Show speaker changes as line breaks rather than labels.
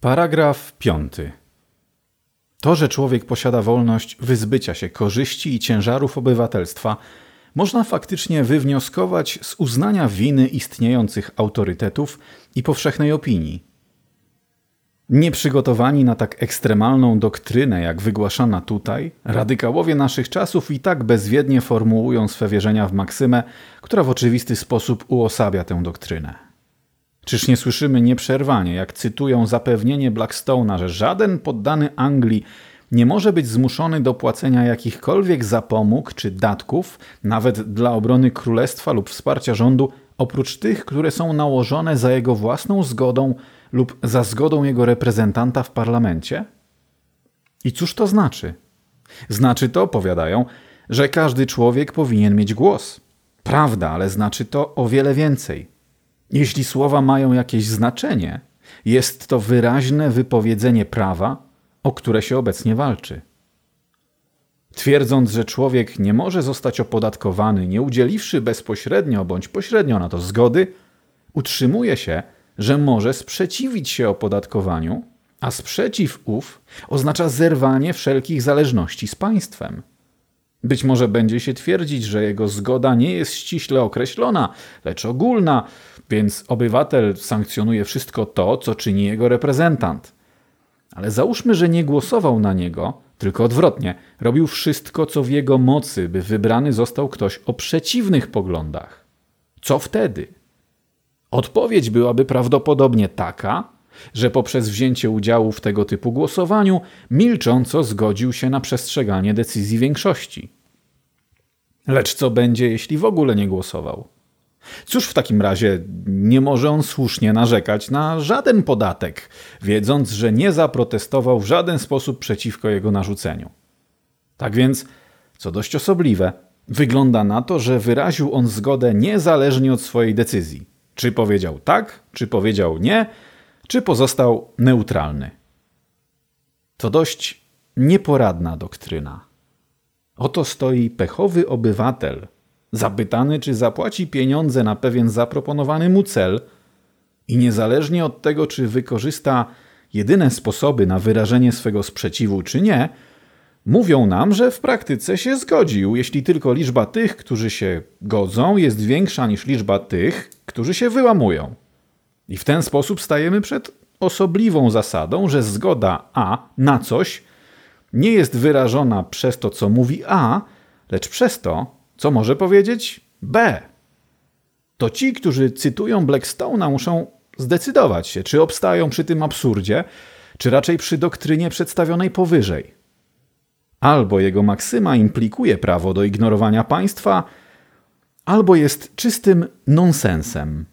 Paragraf 5. To, że człowiek posiada wolność wyzbycia się korzyści i ciężarów obywatelstwa, można faktycznie wywnioskować z uznania winy istniejących autorytetów i powszechnej opinii. Nieprzygotowani na tak ekstremalną doktrynę, jak wygłaszana tutaj, radykałowie naszych czasów i tak bezwiednie formułują swe wierzenia w maksymę, która w oczywisty sposób uosabia tę doktrynę. Czyż nie słyszymy nieprzerwanie, jak cytują zapewnienie Blackstone'a, że żaden poddany Anglii nie może być zmuszony do płacenia jakichkolwiek zapomóg czy datków, nawet dla obrony królestwa lub wsparcia rządu, oprócz tych, które są nałożone za jego własną zgodą lub za zgodą jego reprezentanta w parlamencie? I cóż to znaczy? Znaczy to, powiadają, że każdy człowiek powinien mieć głos. Prawda, ale znaczy to o wiele więcej. Jeśli słowa mają jakieś znaczenie, jest to wyraźne wypowiedzenie prawa, o które się obecnie walczy. Twierdząc, że człowiek nie może zostać opodatkowany, nie udzieliwszy bezpośrednio bądź pośrednio na to zgody, utrzymuje się, że może sprzeciwić się opodatkowaniu, a sprzeciw ów oznacza zerwanie wszelkich zależności z państwem. Być może będzie się twierdzić, że jego zgoda nie jest ściśle określona, lecz ogólna, więc obywatel sankcjonuje wszystko to, co czyni jego reprezentant. Ale załóżmy, że nie głosował na niego, tylko odwrotnie, robił wszystko, co w jego mocy, by wybrany został ktoś o przeciwnych poglądach. Co wtedy? Odpowiedź byłaby prawdopodobnie taka, że poprzez wzięcie udziału w tego typu głosowaniu milcząco zgodził się na przestrzeganie decyzji większości. Lecz co będzie, jeśli w ogóle nie głosował? Cóż w takim razie nie może on słusznie narzekać na żaden podatek, wiedząc, że nie zaprotestował w żaden sposób przeciwko jego narzuceniu. Tak więc, co dość osobliwe, wygląda na to, że wyraził on zgodę niezależnie od swojej decyzji. Czy powiedział tak, czy powiedział nie, czy pozostał neutralny. To dość nieporadna doktryna. Oto stoi pechowy obywatel, zapytany, czy zapłaci pieniądze na pewien zaproponowany mu cel i niezależnie od tego, czy wykorzysta jedyne sposoby na wyrażenie swego sprzeciwu, czy nie, mówią nam, że w praktyce się zgodził, jeśli tylko liczba tych, którzy się godzą, jest większa niż liczba tych, którzy się wyłamują. I w ten sposób stajemy przed osobliwą zasadą, że zgoda A na coś nie jest wyrażona przez to, co mówi A, lecz przez to, co może powiedzieć B. To ci, którzy cytują Blackstone'a, muszą zdecydować się, czy obstają przy tym absurdzie, czy raczej przy doktrynie przedstawionej powyżej. Albo jego maksyma implikuje prawo do ignorowania państwa, albo jest czystym nonsensem.